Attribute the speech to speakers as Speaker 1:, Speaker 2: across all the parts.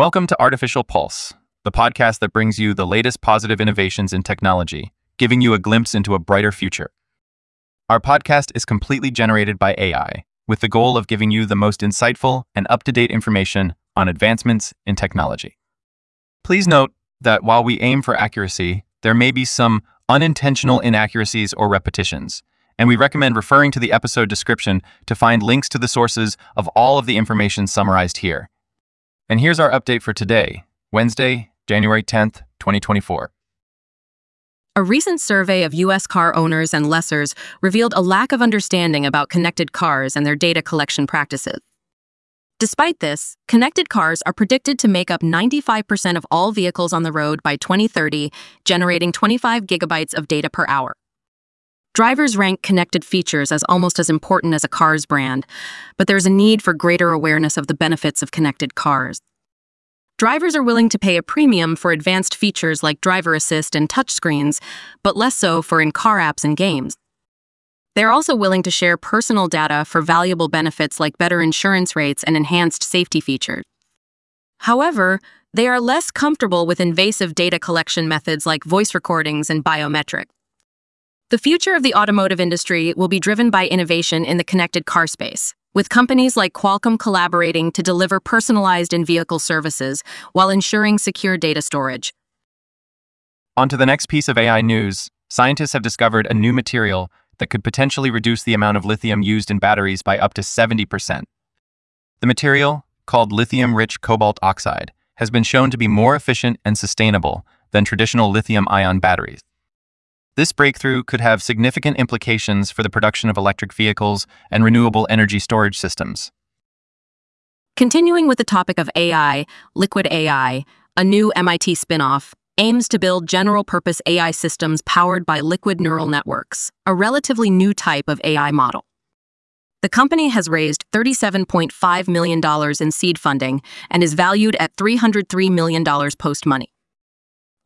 Speaker 1: Welcome to Artificial Pulse, the podcast that brings you the latest positive innovations in technology, giving you a glimpse into a brighter future. Our podcast is completely generated by AI, with the goal of giving you the most insightful and up to date information on advancements in technology. Please note that while we aim for accuracy, there may be some unintentional inaccuracies or repetitions, and we recommend referring to the episode description to find links to the sources of all of the information summarized here. And here's our update for today, Wednesday, January 10th, 2024.
Speaker 2: A recent survey of U.S. car owners and lessors revealed a lack of understanding about connected cars and their data collection practices. Despite this, connected cars are predicted to make up 95% of all vehicles on the road by 2030, generating 25 gigabytes of data per hour. Drivers rank connected features as almost as important as a car's brand, but there's a need for greater awareness of the benefits of connected cars. Drivers are willing to pay a premium for advanced features like driver assist and touchscreens, but less so for in car apps and games. They're also willing to share personal data for valuable benefits like better insurance rates and enhanced safety features. However, they are less comfortable with invasive data collection methods like voice recordings and biometrics. The future of the automotive industry will be driven by innovation in the connected car space, with companies like Qualcomm collaborating to deliver personalized in-vehicle services while ensuring secure data storage.
Speaker 1: On to the next piece of AI news. Scientists have discovered a new material that could potentially reduce the amount of lithium used in batteries by up to 70%. The material, called lithium-rich cobalt oxide, has been shown to be more efficient and sustainable than traditional lithium-ion batteries. This breakthrough could have significant implications for the production of electric vehicles and renewable energy storage systems.
Speaker 2: Continuing with the topic of AI, Liquid AI, a new MIT spin-off, aims to build general-purpose AI systems powered by liquid neural networks, a relatively new type of AI model. The company has raised $37.5 million in seed funding and is valued at $303 million post-money.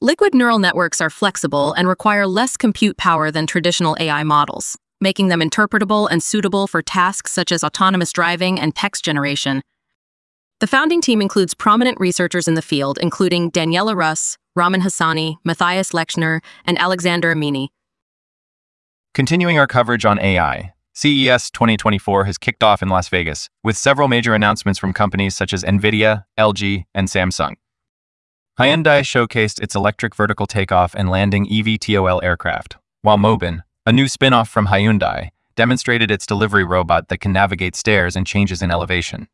Speaker 2: Liquid neural networks are flexible and require less compute power than traditional AI models, making them interpretable and suitable for tasks such as autonomous driving and text generation. The founding team includes prominent researchers in the field, including Daniela Rus, Ramin Hasani, Mathias Lechner, and Alexander Amini.
Speaker 1: Continuing our coverage on AI, CES 2024 has kicked off in Las Vegas, with several major announcements from companies such as NVIDIA, LG, and Samsung. Hyundai showcased its electric vertical takeoff and landing eVTOL aircraft, while Mobinn, a new spin-off from Hyundai, demonstrated its delivery robot that can navigate stairs and changes in elevation.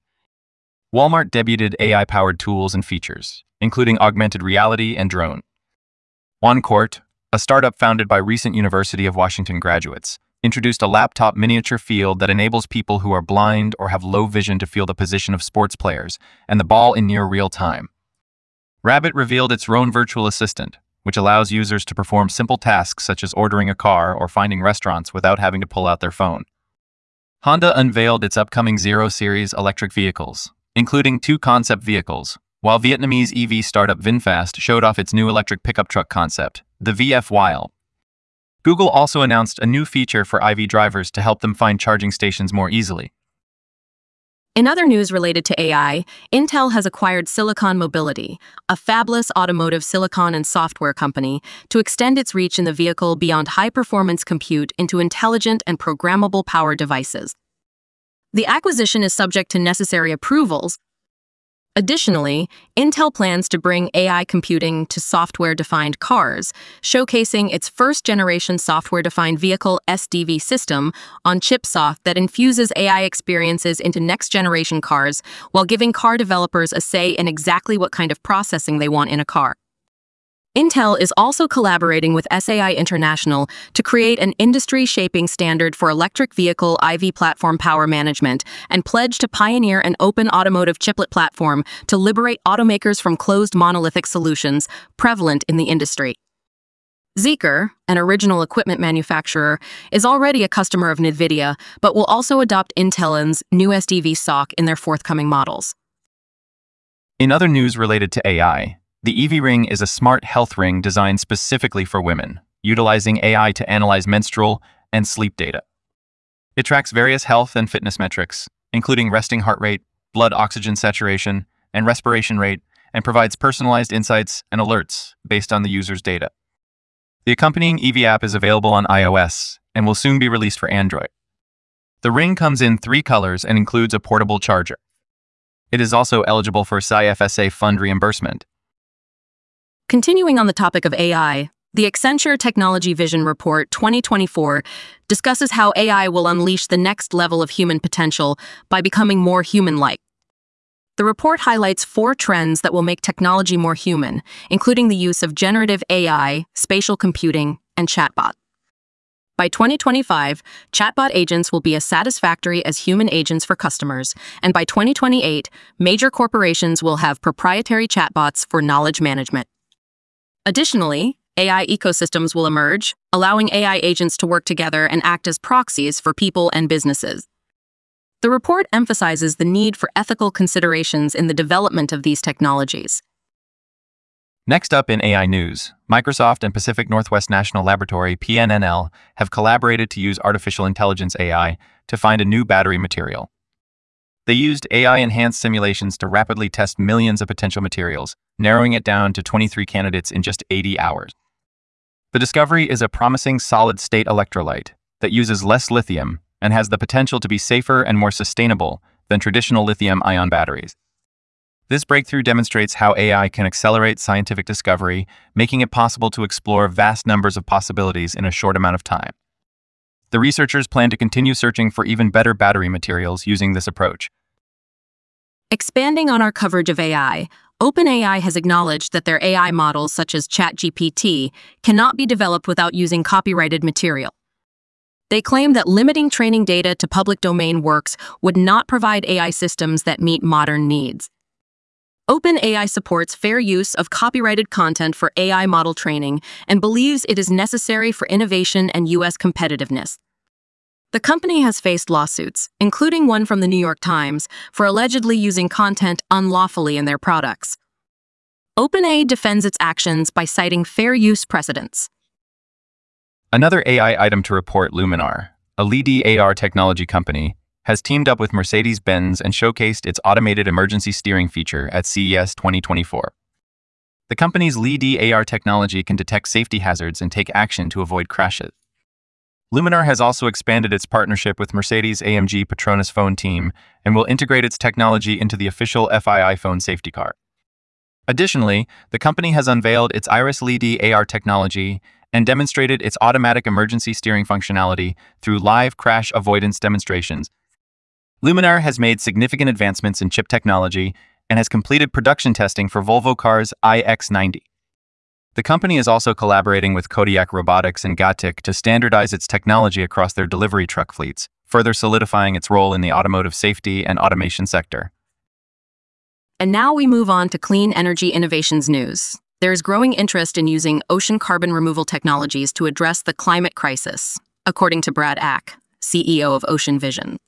Speaker 1: Walmart debuted AI-powered tools and features, including augmented reality and drone. OneCourt, a startup founded by recent University of Washington graduates, introduced a laptop miniature field that enables people who are blind or have low vision to feel the position of sports players and the ball in near real time. Rabbit revealed its R1 virtual assistant, which allows users to perform simple tasks such as ordering a car or finding restaurants without having to pull out their phone. Honda unveiled its upcoming Zero Series electric vehicles, including two concept vehicles, while Vietnamese EV startup VinFast showed off its new electric pickup truck concept, the VF Wild. Google also announced a new feature for EV drivers to help them find charging stations more easily.
Speaker 2: In other news related to AI, Intel has acquired Silicon Mobility, a fabless automotive silicon and software company, to extend its reach in the vehicle beyond high-performance compute into intelligent and programmable power devices. The acquisition is subject to necessary approvals, Additionally, Intel plans to bring AI computing to software-defined cars, showcasing its first-generation software-defined vehicle SDV system on chip SoC that infuses AI experiences into next-generation cars while giving car developers a say in exactly what kind of processing they want in a car. Intel is also collaborating with SAE International to create an industry-shaping standard for electric vehicle EV platform power management and pledge to pioneer an open automotive chiplet platform to liberate automakers from closed monolithic solutions prevalent in the industry. Zeekr, an original equipment manufacturer, is already a customer of NVIDIA, but will also adopt Intelin's new SDV SoC in their forthcoming models.
Speaker 1: In other news related to AI, the Evie Ring is a smart health ring designed specifically for women, utilizing AI to analyze menstrual and sleep data. It tracks various health and fitness metrics, including resting heart rate, blood oxygen saturation, and respiration rate, and provides personalized insights and alerts based on the user's data. The accompanying Evie app is available on iOS and will soon be released for Android. The ring comes in three colors and includes a portable charger. It is also eligible for SciFSA fund reimbursement.
Speaker 2: Continuing on the topic of AI, the Accenture Technology Vision Report 2024 discusses how AI will unleash the next level of human potential by becoming more human like. The report highlights four trends that will make technology more human, including the use of generative AI, spatial computing, and chatbot. By 2025, chatbot agents will be as satisfactory as human agents for customers, and by 2028, major corporations will have proprietary chatbots for knowledge management. Additionally, AI ecosystems will emerge, allowing AI agents to work together and act as proxies for people and businesses. The report emphasizes the need for ethical considerations in the development of these technologies.
Speaker 1: Next up in AI news, Microsoft and Pacific Northwest National Laboratory, PNNL, have collaborated to use artificial intelligence AI to find a new battery material. They used AI-enhanced simulations to rapidly test millions of potential materials, narrowing it down to 23 candidates in just 80 hours. The discovery is a promising solid-state electrolyte that uses less lithium and has the potential to be safer and more sustainable than traditional lithium-ion batteries. This breakthrough demonstrates how AI can accelerate scientific discovery, making it possible to explore vast numbers of possibilities in a short amount of time. The researchers plan to continue searching for even better battery materials using this approach.
Speaker 2: Expanding on our coverage of AI, OpenAI has acknowledged that their AI models, such as ChatGPT, cannot be developed without using copyrighted material. They claim that limiting training data to public domain works would not provide AI systems that meet modern needs. OpenAI supports fair use of copyrighted content for AI model training and believes it is necessary for innovation and U.S. competitiveness. The company has faced lawsuits, including one from the New York Times, for allegedly using content unlawfully in their products. OpenAI defends its actions by citing fair use precedents.
Speaker 1: Another AI item to report Luminar, a lead AR technology company, has teamed up with Mercedes-Benz and showcased its automated emergency steering feature at CES 2024. The company's lidar technology can detect safety hazards and take action to avoid crashes. Luminar has also expanded its partnership with Mercedes-AMG Petronas phone team and will integrate its technology into the official FI iPhone safety car. Additionally, the company has unveiled its Iris lidar technology and demonstrated its automatic emergency steering functionality through live crash avoidance demonstrations. Luminar has made significant advancements in chip technology and has completed production testing for Volvo Cars EX90. The company is also collaborating with Kodiak Robotics and Gatik to standardize its technology across their delivery truck fleets, further solidifying its role in the automotive safety and automation sector.
Speaker 2: And now we move on to clean energy innovations news. There is growing interest in using ocean carbon removal technologies to address the climate crisis, according to Brad Ack, CEO of Ocean Vision.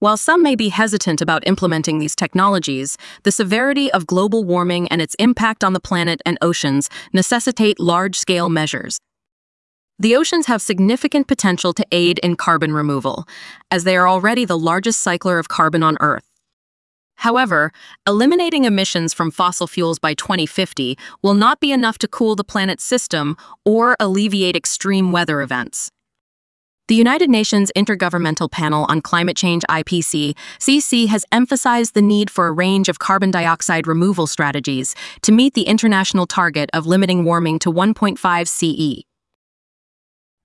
Speaker 2: While some may be hesitant about implementing these technologies, the severity of global warming and its impact on the planet and oceans necessitate large-scale measures. The oceans have significant potential to aid in carbon removal, as they are already the largest cycler of carbon on Earth. However, eliminating emissions from fossil fuels by 2050 will not be enough to cool the planet's system or alleviate extreme weather events. The United Nations Intergovernmental Panel on Climate Change IPCC CC has emphasized the need for a range of carbon dioxide removal strategies to meet the international target of limiting warming to 1.5 CE.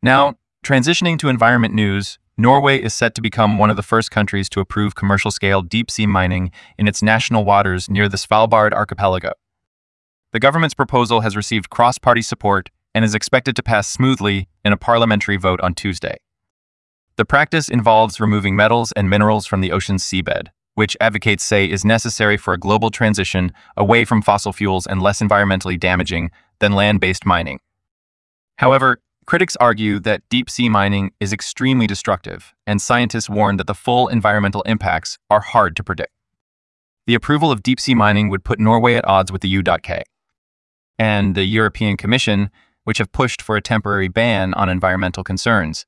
Speaker 1: Now, transitioning to environment news, Norway is set to become one of the first countries to approve commercial-scale deep-sea mining in its national waters near the Svalbard archipelago. The government's proposal has received cross-party support and is expected to pass smoothly in a parliamentary vote on Tuesday. The practice involves removing metals and minerals from the ocean's seabed, which advocates say is necessary for a global transition away from fossil fuels and less environmentally damaging than land-based mining. However, Critics argue that deep sea mining is extremely destructive, and scientists warn that the full environmental impacts are hard to predict. The approval of deep sea mining would put Norway at odds with the U.K. and the European Commission, which have pushed for a temporary ban on environmental concerns.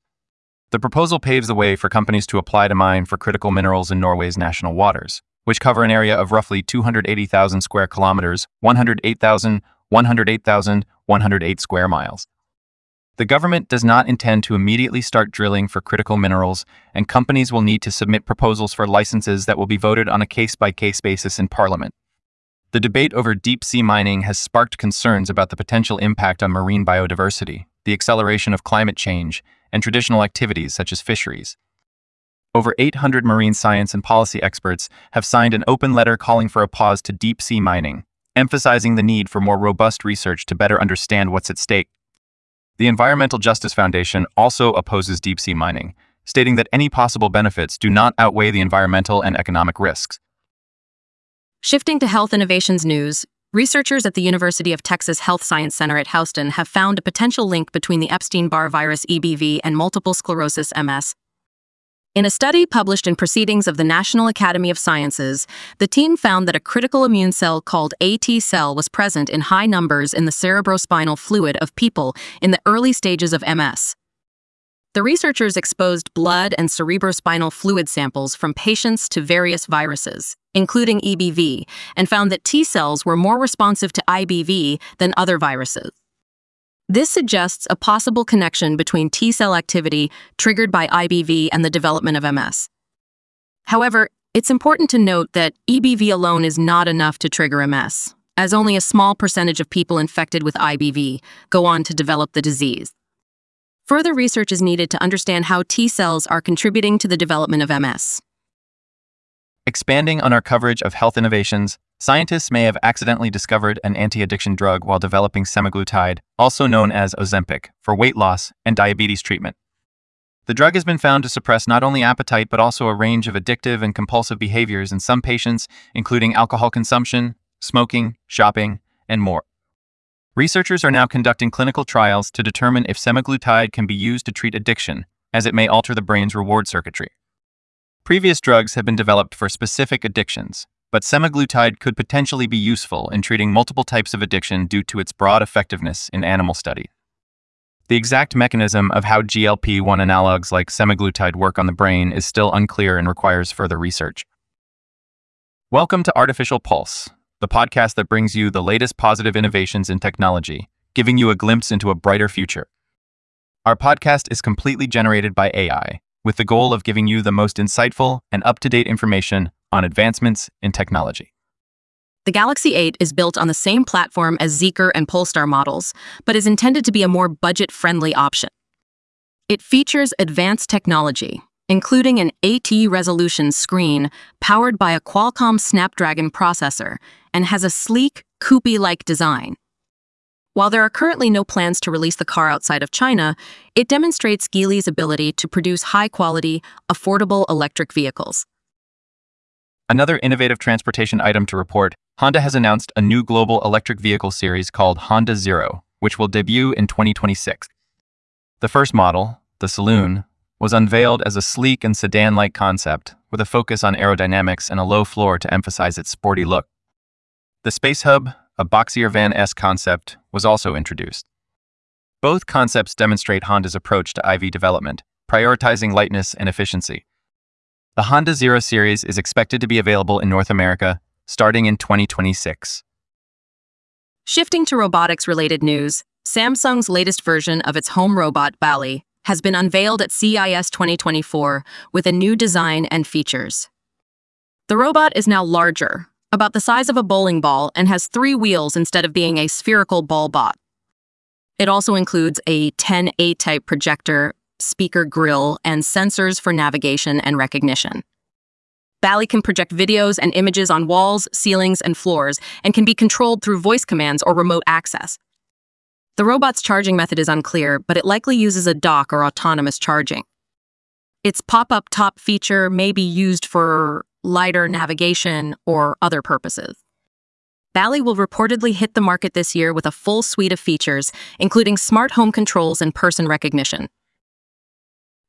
Speaker 1: The proposal paves the way for companies to apply to mine for critical minerals in Norway's national waters, which cover an area of roughly 280,000 square kilometers, 108,000, 108,000, 108 square miles. The government does not intend to immediately start drilling for critical minerals, and companies will need to submit proposals for licenses that will be voted on a case by case basis in Parliament. The debate over deep sea mining has sparked concerns about the potential impact on marine biodiversity, the acceleration of climate change, and traditional activities such as fisheries. Over 800 marine science and policy experts have signed an open letter calling for a pause to deep sea mining, emphasizing the need for more robust research to better understand what's at stake. The Environmental Justice Foundation also opposes deep sea mining, stating that any possible benefits do not outweigh the environmental and economic risks.
Speaker 2: Shifting to health innovations news, researchers at the University of Texas Health Science Center at Houston have found a potential link between the Epstein Barr virus EBV and multiple sclerosis MS. In a study published in Proceedings of the National Academy of Sciences, the team found that a critical immune cell called AT cell was present in high numbers in the cerebrospinal fluid of people in the early stages of MS. The researchers exposed blood and cerebrospinal fluid samples from patients to various viruses, including EBV, and found that T cells were more responsive to EBV than other viruses. This suggests a possible connection between T cell activity triggered by EBV and the development of MS. However, it's important to note that EBV alone is not enough to trigger MS, as only a small percentage of people infected with EBV go on to develop the disease. Further research is needed to understand how T cells are contributing to the development of MS.
Speaker 1: Expanding on our coverage of health innovations, scientists may have accidentally discovered an anti addiction drug while developing semaglutide, also known as Ozempic, for weight loss and diabetes treatment. The drug has been found to suppress not only appetite but also a range of addictive and compulsive behaviors in some patients, including alcohol consumption, smoking, shopping, and more. Researchers are now conducting clinical trials to determine if semaglutide can be used to treat addiction, as it may alter the brain's reward circuitry. Previous drugs have been developed for specific addictions, but semaglutide could potentially be useful in treating multiple types of addiction due to its broad effectiveness in animal studies. The exact mechanism of how GLP 1 analogs like semaglutide work on the brain is still unclear and requires further research. Welcome to Artificial Pulse, the podcast that brings you the latest positive innovations in technology, giving you a glimpse into a brighter future. Our podcast is completely generated by AI, with the goal of giving you the most insightful and up to date information on advancements in technology.
Speaker 2: The Galaxy 8 is built on the same platform as Zeekr and Polestar models, but is intended to be a more budget friendly option. It features advanced technology, including an 8 resolution screen powered by a Qualcomm Snapdragon processor and has a sleek, coupe-like design. While there are currently no plans to release the car outside of China, it demonstrates Geely's ability to produce high-quality, affordable electric vehicles.
Speaker 1: Another innovative transportation item to report, Honda has announced a new global electric vehicle series called Honda Zero, which will debut in 2026. The first model, the Saloon, was unveiled as a sleek and sedan-like concept with a focus on aerodynamics and a low floor to emphasize its sporty look. The Space Hub, a boxier van-esque concept, was also introduced. Both concepts demonstrate Honda's approach to EV development, prioritizing lightness and efficiency. The Honda Zero series is expected to be available in North America starting in 2026.
Speaker 2: Shifting to robotics-related news, Samsung's latest version of its home robot, Ballie, has been unveiled at CES 2024 with a new design and features. The robot is now larger, about the size of a bowling ball and has three wheels instead of being a spherical ball bot. It also includes a 10A type projector, speaker grill, and sensors for navigation and recognition. Ballie can project videos and images on walls, ceilings, and floors, and can be controlled through voice commands or remote access. The robot's charging method is unclear, but it likely uses a dock or autonomous charging. Its pop-up top feature may be used for lighter navigation, or other purposes. Ballie will reportedly hit the market this year with a full suite of features, including smart home controls and person recognition.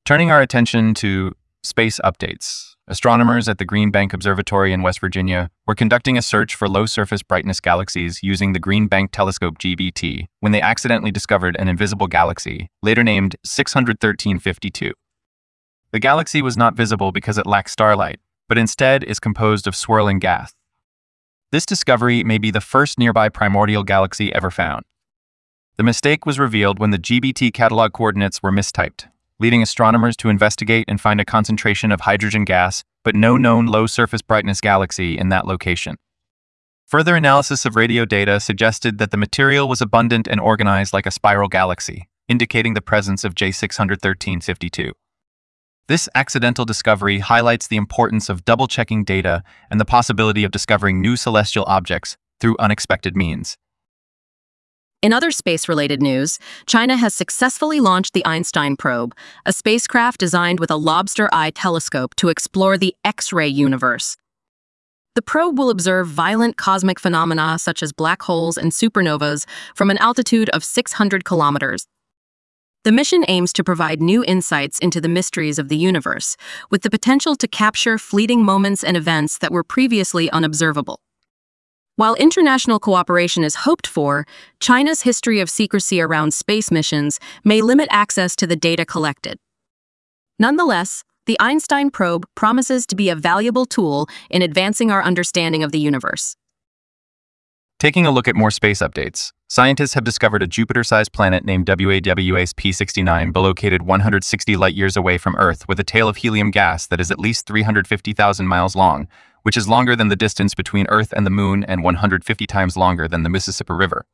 Speaker 1: Turning our attention to space updates, astronomers at the Green Bank Observatory in West Virginia were conducting a search for low surface brightness galaxies using the Green Bank Telescope GBT when they accidentally discovered an invisible galaxy, later named 61352. The galaxy was not visible because it lacked starlight, but instead is composed of swirling gas. This discovery may be the first nearby primordial galaxy ever found. The mistake was revealed when the GBT catalog coordinates were mistyped, leading astronomers to investigate and find a concentration of hydrogen gas, but no known low surface brightness galaxy in that location. Further analysis of radio data suggested that the material was abundant and organized like a spiral galaxy, indicating the presence of J61352. This accidental discovery highlights the importance of double-checking data and the possibility of discovering new celestial objects through unexpected means.
Speaker 2: In other space-related news, China has successfully launched the Einstein probe, a spacecraft designed with a lobster eye telescope to explore the X-ray universe. The probe will observe violent cosmic phenomena such as black holes and supernovas from an altitude of 600 kilometers. The mission aims to provide new insights into the mysteries of the universe, with the potential to capture fleeting moments and events that were previously unobservable. While international cooperation is hoped for, China's history of secrecy around space missions may limit access to the data collected. Nonetheless, the Einstein probe promises to be a valuable tool in advancing our understanding of the universe.
Speaker 1: Taking a look at more space updates, scientists have discovered a Jupiter-sized planet named WAWAS P69 located 160 light-years away from Earth with a tail of helium gas that is at least 350,000 miles long, which is longer than the distance between Earth and the Moon and 150 times longer than the Mississippi River.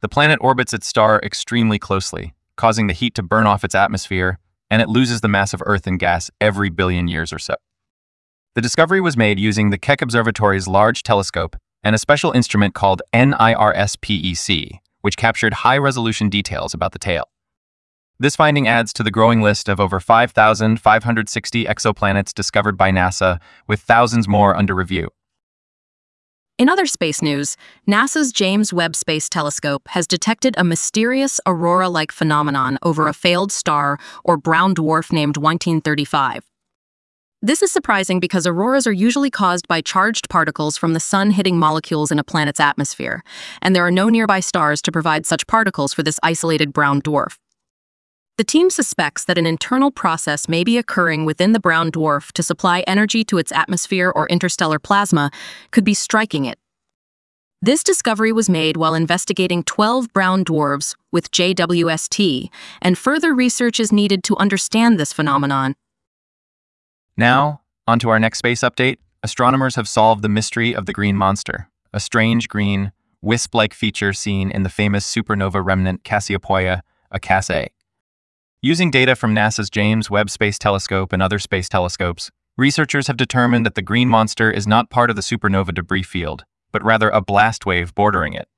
Speaker 1: The planet orbits its star extremely closely, causing the heat to burn off its atmosphere, and it loses the mass of Earth and gas every billion years or so. The discovery was made using the Keck Observatory's Large Telescope and a special instrument called NIRSPEC, which captured high-resolution details about the tail. This finding adds to the growing list of over 5,560 exoplanets discovered by NASA, with thousands more under review.
Speaker 2: In other space news, NASA's James Webb Space Telescope has detected a mysterious aurora-like phenomenon over a failed star or brown dwarf named 1935. This is surprising because auroras are usually caused by charged particles from the sun hitting molecules in a planet's atmosphere, and there are no nearby stars to provide such particles for this isolated brown dwarf. The team suspects that an internal process may be occurring within the brown dwarf to supply energy to its atmosphere or interstellar plasma could be striking it. This discovery was made while investigating 12 brown dwarfs with JWST, and further research is needed to understand this phenomenon
Speaker 1: now, onto our next space update. Astronomers have solved the mystery of the green monster, a strange green, wisp-like feature seen in the famous supernova remnant Cassiopeia, a Cas A. Using data from NASA's James Webb Space Telescope and other space telescopes, researchers have determined that the green monster is not part of the supernova debris field, but rather a blast wave bordering it.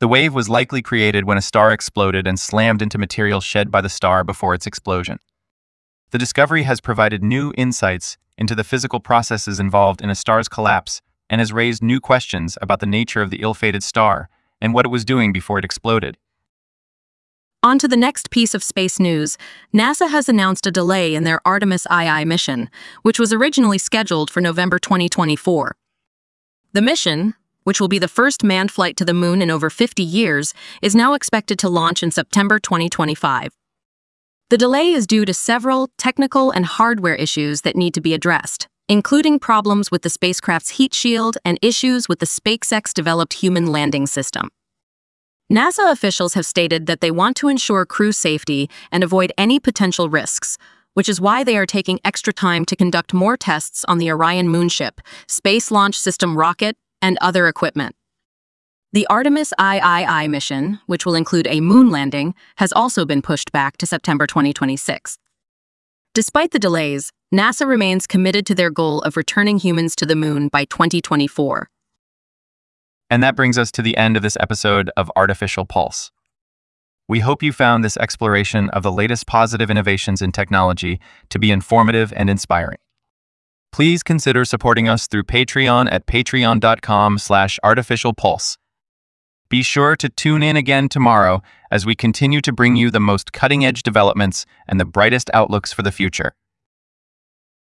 Speaker 1: The wave was likely created when a star exploded and slammed into material shed by the star before its explosion. The discovery has provided new insights into the physical processes involved in a star's collapse and has raised new questions about the nature of the ill-fated star and what it was doing before it exploded.
Speaker 2: On to the next piece of space news. NASA has announced a delay in their Artemis II mission, which was originally scheduled for November 2024. The mission, which will be the first manned flight to the moon in over 50 years, is now expected to launch in September 2025. The delay is due to several technical and hardware issues that need to be addressed, including problems with the spacecraft's heat shield and issues with the SpaceX-developed human landing system. NASA officials have stated that they want to ensure crew safety and avoid any potential risks, which is why they are taking extra time to conduct more tests on the Orion moonship, Space Launch System rocket, and other equipment. The Artemis III mission, which will include a moon landing, has also been pushed back to September 2026. Despite the delays, NASA remains committed to their goal of returning humans to the moon by 2024.
Speaker 1: And that brings us to the end of this episode of Artificial Pulse. We hope you found this exploration of the latest positive innovations in technology to be informative and inspiring. Please consider supporting us through Patreon at patreon.com slash artificialpulse be sure to tune in again tomorrow as we continue to bring you the most cutting edge developments and the brightest outlooks for the future.